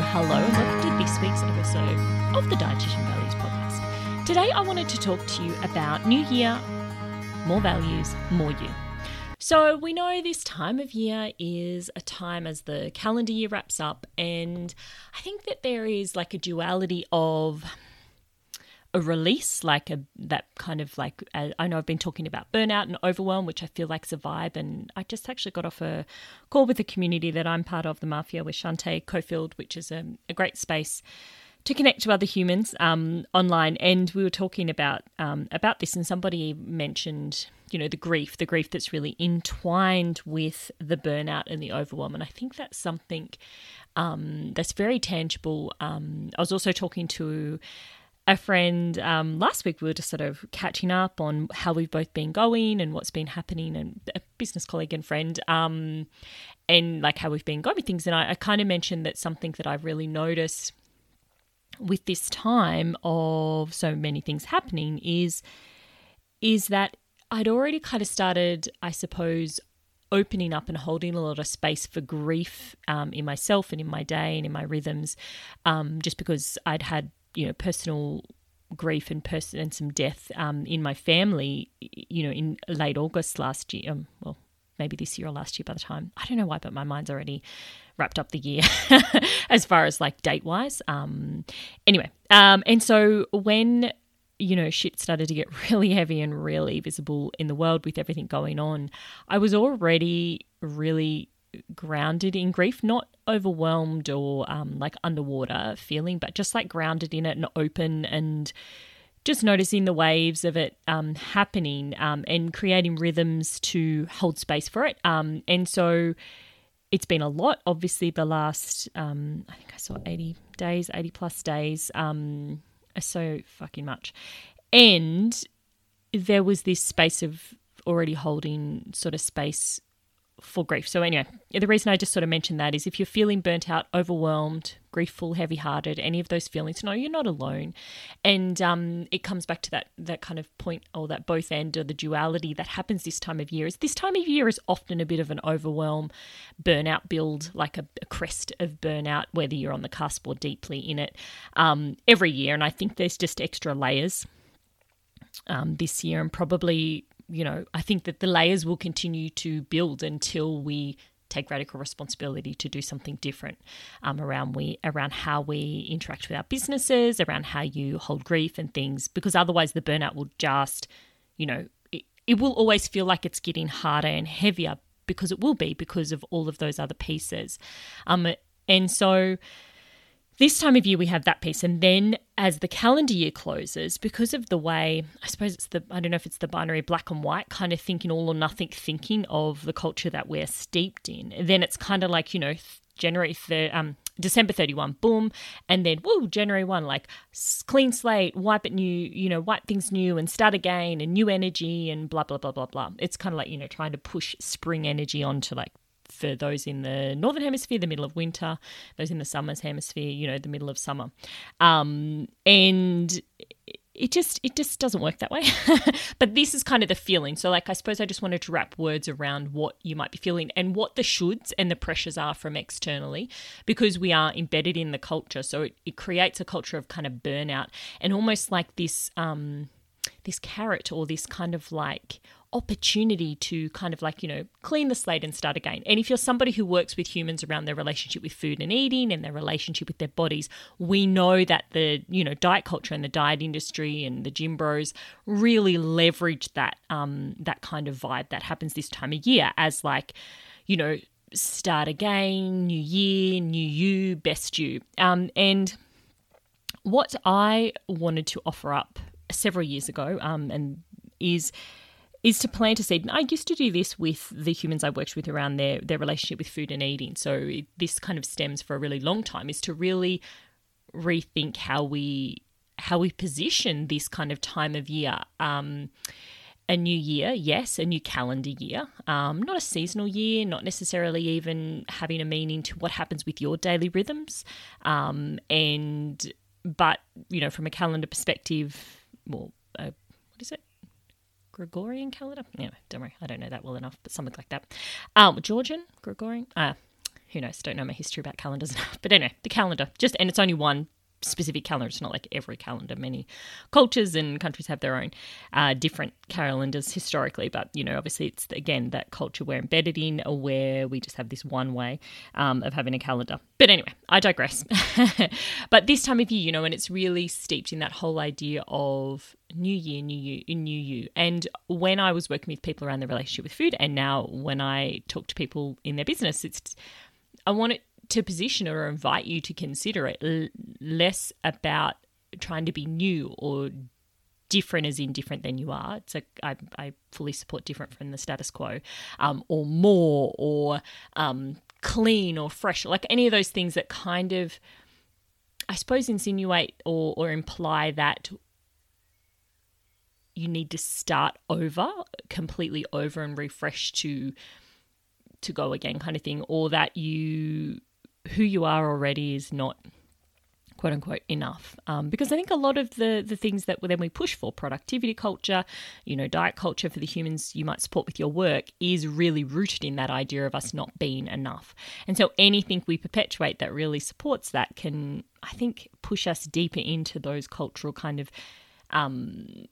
Hello, and welcome to this week's episode of the Dietitian Values Podcast. Today, I wanted to talk to you about New Year, more values, more you. So, we know this time of year is a time as the calendar year wraps up, and I think that there is like a duality of a release, like a that kind of like uh, I know I've been talking about burnout and overwhelm, which I feel like is a vibe. And I just actually got off a call with the community that I'm part of, the Mafia with Shante Cofield, which is a, a great space to connect to other humans um, online. And we were talking about um, about this, and somebody mentioned, you know, the grief, the grief that's really entwined with the burnout and the overwhelm. And I think that's something um, that's very tangible. Um, I was also talking to a friend um, last week we were just sort of catching up on how we've both been going and what's been happening and a business colleague and friend um, and like how we've been going with things. And I, I kind of mentioned that something that I've really noticed with this time of so many things happening is is that I'd already kind of started I suppose opening up and holding a lot of space for grief um, in myself and in my day and in my rhythms um, just because I'd had you know personal grief and person and some death um, in my family. You know, in late August last year. Um, well, maybe this year or last year by the time I don't know why, but my mind's already wrapped up the year as far as like date wise. Um, anyway, um, and so when you know shit started to get really heavy and really visible in the world with everything going on, I was already really grounded in grief, not overwhelmed or um, like underwater feeling, but just like grounded in it and open and just noticing the waves of it um, happening um, and creating rhythms to hold space for it. Um, and so it's been a lot, obviously, the last, um, I think I saw 80 days, 80 plus days, um, so fucking much. And there was this space of already holding sort of space for grief. So, anyway, the reason I just sort of mentioned that is if you're feeling burnt out, overwhelmed, griefful, heavy hearted, any of those feelings, no, you're not alone. And um, it comes back to that, that kind of point or that both end or the duality that happens this time of year. Is this time of year is often a bit of an overwhelm, burnout build, like a, a crest of burnout, whether you're on the cusp or deeply in it um, every year. And I think there's just extra layers. Um, this year, and probably you know, I think that the layers will continue to build until we take radical responsibility to do something different um, around we around how we interact with our businesses, around how you hold grief and things, because otherwise the burnout will just, you know, it, it will always feel like it's getting harder and heavier because it will be because of all of those other pieces, um, and so this time of year we have that piece and then as the calendar year closes because of the way i suppose it's the i don't know if it's the binary black and white kind of thinking all or nothing thinking of the culture that we're steeped in then it's kind of like you know january the um December 31, boom. And then, whoa, January 1, like clean slate, wipe it new, you know, wipe things new and start again and new energy and blah, blah, blah, blah, blah. It's kind of like, you know, trying to push spring energy onto like for those in the northern hemisphere, the middle of winter, those in the summer's hemisphere, you know, the middle of summer. Um, and it just it just doesn't work that way. but this is kind of the feeling. So like I suppose I just wanted to wrap words around what you might be feeling and what the shoulds and the pressures are from externally because we are embedded in the culture. So it, it creates a culture of kind of burnout and almost like this um this carrot or this kind of like opportunity to kind of like, you know, clean the slate and start again. And if you're somebody who works with humans around their relationship with food and eating and their relationship with their bodies, we know that the, you know, diet culture and the diet industry and the gym bros really leverage that um that kind of vibe that happens this time of year as like, you know, start again, new year, new you, best you. Um and what I wanted to offer up several years ago, um, and is is to plant a seed. I used to do this with the humans I worked with around their their relationship with food and eating. So this kind of stems for a really long time is to really rethink how we how we position this kind of time of year. Um, a new year, yes, a new calendar year, um, not a seasonal year, not necessarily even having a meaning to what happens with your daily rhythms, um, and but you know from a calendar perspective, well, uh, what is it? Gregorian calendar? Yeah, don't worry, I don't know that well enough, but something like that. Um, Georgian, Gregorian, uh, who knows? Don't know my history about calendars enough. But anyway, the calendar, just and it's only one specific calendar. It's not like every calendar. Many cultures and countries have their own uh, different calendars historically, but you know, obviously, it's again that culture we're embedded in, where we just have this one way um, of having a calendar. But anyway, I digress. but this time of year, you know, and it's really steeped in that whole idea of new year, new you, new you. And when I was working with people around their relationship with food, and now when I talk to people in their business, it's I want it to position or invite you to consider it l- less about trying to be new or different as in different than you are. It's a, I, I fully support different from the status quo, um, or more, or um, clean, or fresh, like any of those things that kind of, I suppose, insinuate or, or imply that you need to start over, completely over and refresh to to go again, kind of thing, or that you who you are already is not quote unquote enough um, because i think a lot of the the things that then we push for productivity culture you know diet culture for the humans you might support with your work is really rooted in that idea of us not being enough and so anything we perpetuate that really supports that can i think push us deeper into those cultural kind of um,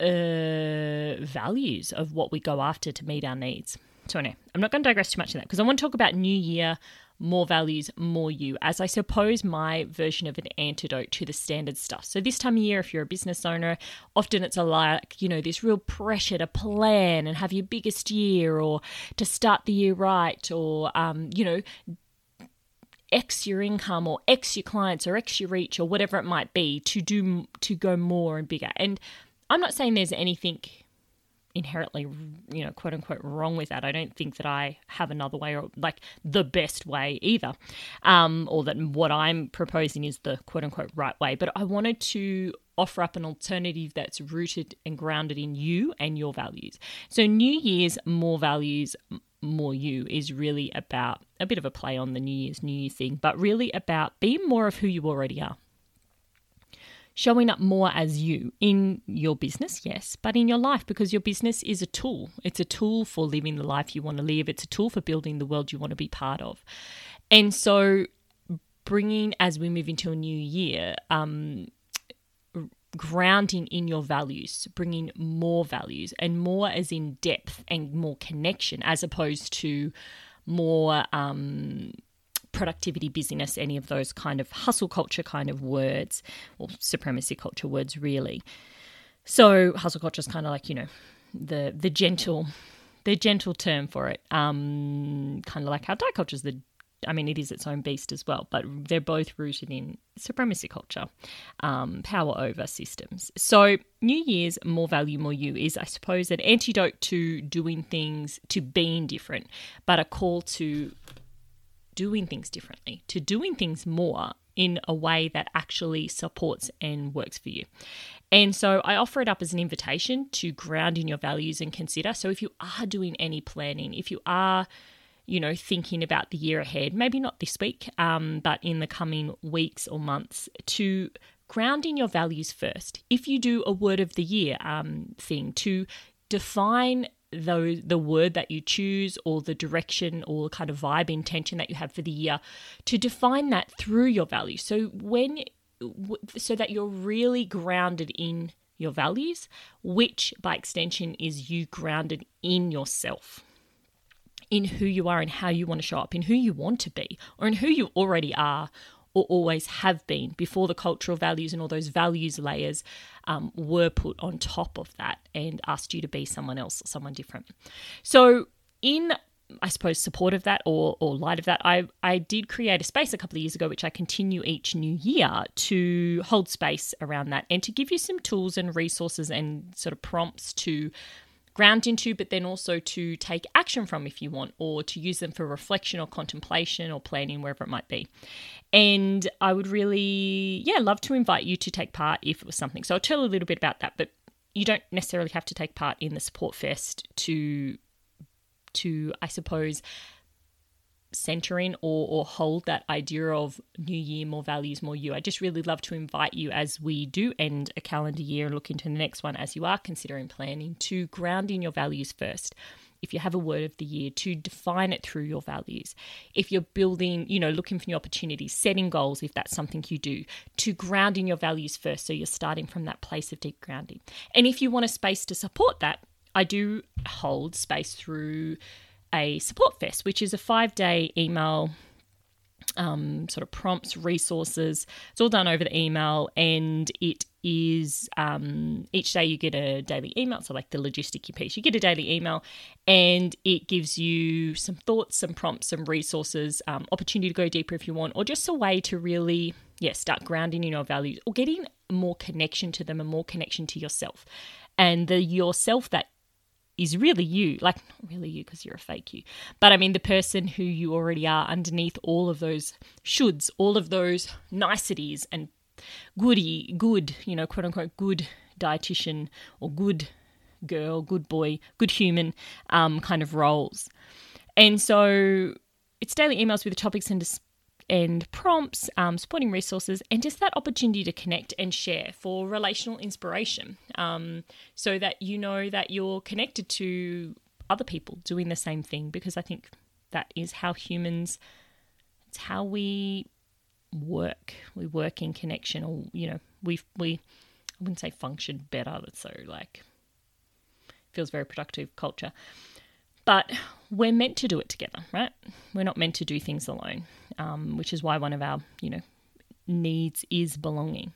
uh, values of what we go after to meet our needs. So, anyway, I'm not going to digress too much in that because I want to talk about New Year more values, more you, as I suppose my version of an antidote to the standard stuff. So, this time of year, if you're a business owner, often it's a like, you know, this real pressure to plan and have your biggest year or to start the year right or, um, you know, X your income or X your clients or X your reach or whatever it might be to do to go more and bigger. And I'm not saying there's anything inherently, you know, quote unquote, wrong with that. I don't think that I have another way or like the best way either, um, or that what I'm proposing is the quote unquote right way. But I wanted to offer up an alternative that's rooted and grounded in you and your values. So, New Year's More Values, More You is really about a bit of a play on the New Year's New Year thing, but really about being more of who you already are showing up more as you in your business, yes, but in your life because your business is a tool. It's a tool for living the life you want to live, it's a tool for building the world you want to be part of. And so, bringing as we move into a new year, um, grounding in your values, bringing more values and more as in depth and more connection as opposed to more um, productivity, busyness, any of those kind of hustle culture kind of words or supremacy culture words, really. So hustle culture is kind of like you know the the gentle the gentle term for it. Um, kind of like how diet culture is the I mean, it is its own beast as well, but they're both rooted in supremacy culture, um, power over systems. So, New Year's More Value, More You is, I suppose, an antidote to doing things, to being different, but a call to doing things differently, to doing things more in a way that actually supports and works for you. And so I offer it up as an invitation to ground in your values and consider. So if you are doing any planning, if you are you know, thinking about the year ahead, maybe not this week, um, but in the coming weeks or months, to ground in your values first. If you do a word of the year um, thing, to define the the word that you choose or the direction or kind of vibe intention that you have for the year to define that through your values. So when so that you're really grounded in your values which by extension is you grounded in yourself in who you are and how you want to show up in who you want to be or in who you already are or always have been before the cultural values and all those values layers um, were put on top of that and asked you to be someone else, someone different. So, in I suppose, support of that or, or light of that, I, I did create a space a couple of years ago, which I continue each new year to hold space around that and to give you some tools and resources and sort of prompts to ground into, but then also to take action from if you want, or to use them for reflection or contemplation or planning, wherever it might be. And I would really, yeah, love to invite you to take part if it was something. So I'll tell a little bit about that, but you don't necessarily have to take part in the support fest to to I suppose center in or, or hold that idea of new year, more values, more you. I just really love to invite you as we do end a calendar year and look into the next one as you are considering planning to ground in your values first. If you have a word of the year, to define it through your values. If you're building, you know, looking for new opportunities, setting goals, if that's something you do, to ground in your values first. So you're starting from that place of deep grounding. And if you want a space to support that, I do hold space through a support fest, which is a five day email um, sort of prompts, resources. It's all done over the email, and it is um, each day you get a daily email. So, like the logistic piece, you get a daily email, and it gives you some thoughts, some prompts, some resources, um, opportunity to go deeper if you want, or just a way to really, yeah, start grounding in your values or getting more connection to them and more connection to yourself. And the yourself that is really you. Like, not really you because you're a fake you, but I mean the person who you already are underneath all of those shoulds, all of those niceties and goody, good, you know, quote unquote, good dietitian or good girl, good boy, good human um, kind of roles. And so it's daily emails with the topics and and prompts, um, supporting resources, and just that opportunity to connect and share for relational inspiration um, so that you know that you're connected to other people doing the same thing because I think that is how humans, it's how we work. We work in connection or, you know, we, we, I wouldn't say function better, but so like feels very productive culture. But we're meant to do it together, right? We're not meant to do things alone, um, which is why one of our, you know, needs is belonging.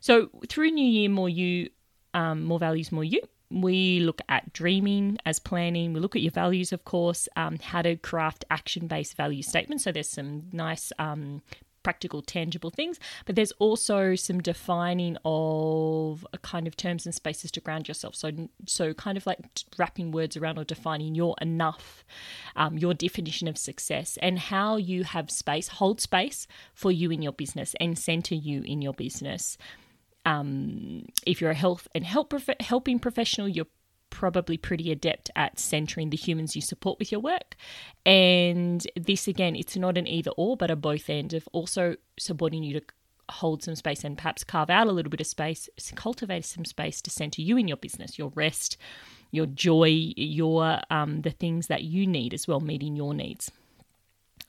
So through New Year, more you, um, more values, more you. We look at dreaming as planning. We look at your values, of course, um, how to craft action based value statements. So there's some nice um, practical, tangible things, but there's also some defining of a kind of terms and spaces to ground yourself. So, so kind of like wrapping words around or defining your enough, um, your definition of success, and how you have space, hold space for you in your business and center you in your business. Um, if you're a health and help helping professional, you're probably pretty adept at centering the humans you support with your work. And this, again, it's not an either or, but a both end of also supporting you to hold some space and perhaps carve out a little bit of space, cultivate some space to center you in your business, your rest, your joy, your um, the things that you need as well, meeting your needs.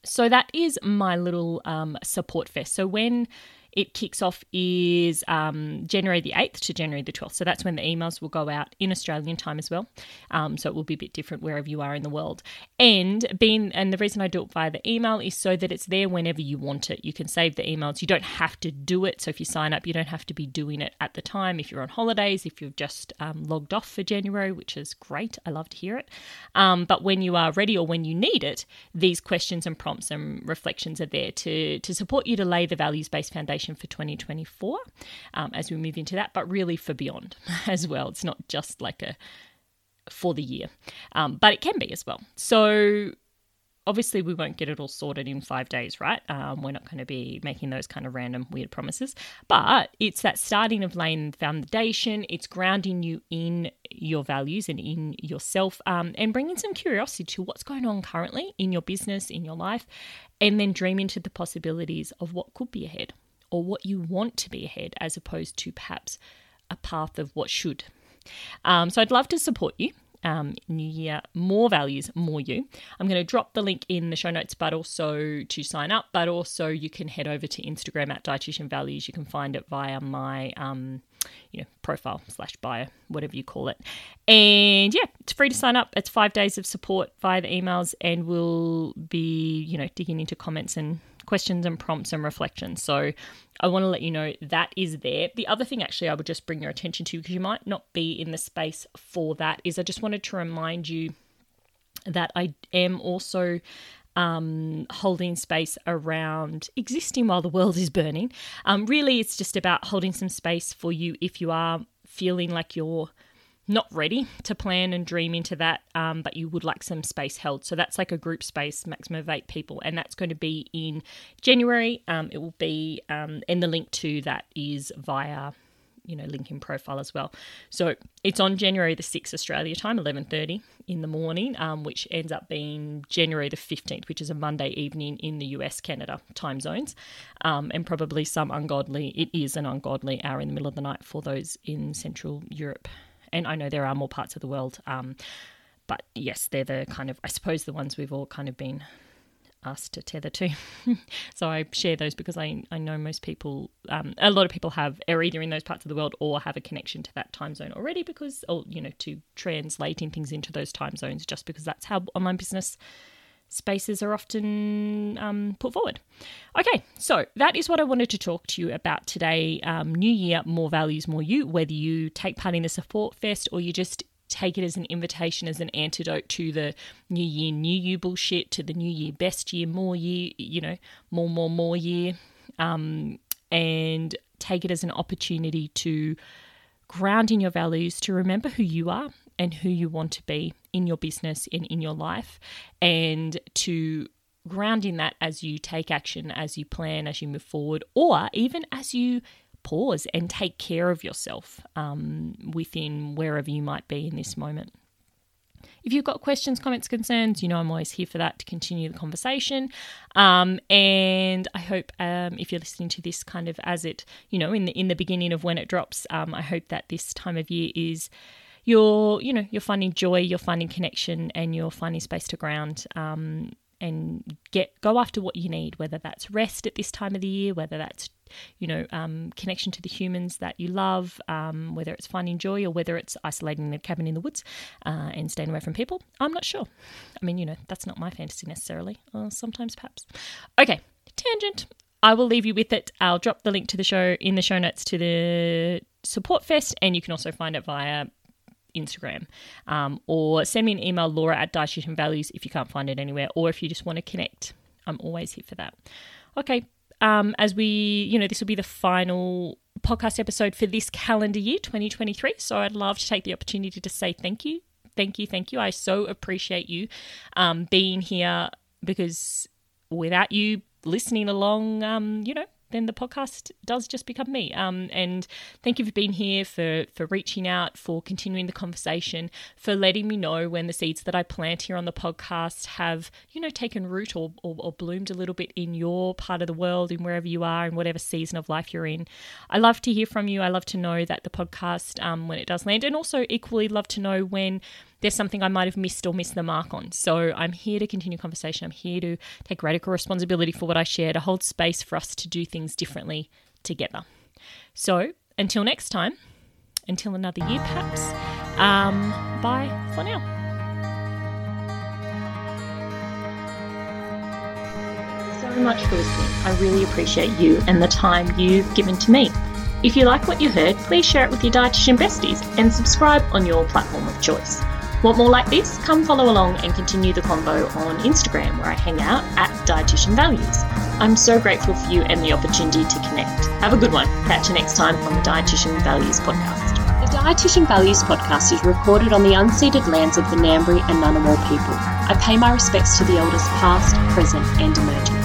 So that is my little um, support fest. So when it kicks off is um, January the 8th to January the 12th. So that's when the emails will go out in Australian time as well. Um, so it will be a bit different wherever you are in the world. And being and the reason I do it via the email is so that it's there whenever you want it. You can save the emails. You don't have to do it. So if you sign up, you don't have to be doing it at the time. If you're on holidays, if you've just um, logged off for January, which is great, I love to hear it. Um, but when you are ready or when you need it, these questions and prompts and reflections are there to to support you to lay the values based foundation for 2024 um, as we move into that, but really for beyond as well. It's not just like a for the year, um, but it can be as well. So obviously we won't get it all sorted in five days, right? Um, we're not going to be making those kind of random weird promises, but it's that starting of laying the foundation. It's grounding you in your values and in yourself, um, and bringing some curiosity to what's going on currently in your business, in your life, and then dream into the possibilities of what could be ahead or what you want to be ahead as opposed to perhaps a path of what should. Um, so I'd love to support you. Um, new year, more values, more you. I'm going to drop the link in the show notes, but also to sign up. But also, you can head over to Instagram at Dietitian Values. You can find it via my um, you know, profile slash bio, whatever you call it. And yeah, it's free to sign up. It's five days of support via the emails, and we'll be, you know, digging into comments and questions and prompts and reflections. So I want to let you know that is there. The other thing, actually, I would just bring your attention to because you might not be in the space for that is I just wanted to remind you that I am also um, holding space around existing while the world is burning. Um, really, it's just about holding some space for you if you are feeling like you're not ready to plan and dream into that, um, but you would like some space held. So that's like a group space, maximum of eight people, and that's going to be in January. Um, it will be, um, and the link to that is via you know LinkedIn profile as well. So it's on January the sixth Australia time, eleven thirty in the morning, um, which ends up being January the fifteenth, which is a Monday evening in the US Canada time zones, um, and probably some ungodly. It is an ungodly hour in the middle of the night for those in Central Europe, and I know there are more parts of the world. Um, but yes, they're the kind of I suppose the ones we've all kind of been asked to tether to. so I share those because I, I know most people, um, a lot of people have are either in those parts of the world or have a connection to that time zone already because, or you know, to translating things into those time zones just because that's how online business spaces are often um, put forward. Okay, so that is what I wanted to talk to you about today. Um, New Year, more values, more you. Whether you take part in the support fest or you just take it as an invitation, as an antidote to the new year, new you bullshit, to the new year, best year, more year, you know, more, more, more year, um, and take it as an opportunity to ground in your values, to remember who you are and who you want to be in your business and in your life, and to ground in that as you take action, as you plan, as you move forward, or even as you pause and take care of yourself um, within wherever you might be in this moment. If you've got questions, comments, concerns, you know I'm always here for that to continue the conversation. Um, and I hope um, if you're listening to this kind of as it, you know, in the in the beginning of when it drops, um, I hope that this time of year is you're, you know, you're finding joy, you're finding connection, and you're finding space to ground. Um, and get go after what you need, whether that's rest at this time of the year, whether that's you know um, connection to the humans that you love, um, whether it's finding joy or whether it's isolating in cabin in the woods uh, and staying away from people. I'm not sure. I mean, you know, that's not my fantasy necessarily. Uh, sometimes, perhaps. Okay, tangent. I will leave you with it. I'll drop the link to the show in the show notes to the support fest, and you can also find it via Instagram. Um, or send me an email, laura at dietitian values, if you can't find it anywhere, or if you just want to connect. I'm always here for that. Okay, um, as we, you know, this will be the final podcast episode for this calendar year, 2023. So I'd love to take the opportunity to say thank you. Thank you, thank you. I so appreciate you um, being here because without you listening along, um, you know, then the podcast does just become me. Um, and thank you for being here, for for reaching out, for continuing the conversation, for letting me know when the seeds that I plant here on the podcast have, you know, taken root or, or, or bloomed a little bit in your part of the world, in wherever you are, in whatever season of life you're in. I love to hear from you. I love to know that the podcast, um, when it does land, and also equally love to know when there's something I might have missed or missed the mark on. So I'm here to continue conversation. I'm here to take radical responsibility for what I share, to hold space for us to do things differently together. So until next time, until another year perhaps, um, bye for now. so much for listening. I really appreciate you and the time you've given to me. If you like what you heard, please share it with your dietitian besties and subscribe on your platform of choice. Want more like this? Come follow along and continue the convo on Instagram where I hang out at Dietitian Values. I'm so grateful for you and the opportunity to connect. Have a good one. Catch you next time on the Dietitian Values podcast. The Dietitian Values podcast is recorded on the unceded lands of the Ngambri and Ngunnawal people. I pay my respects to the elders past, present and emerging.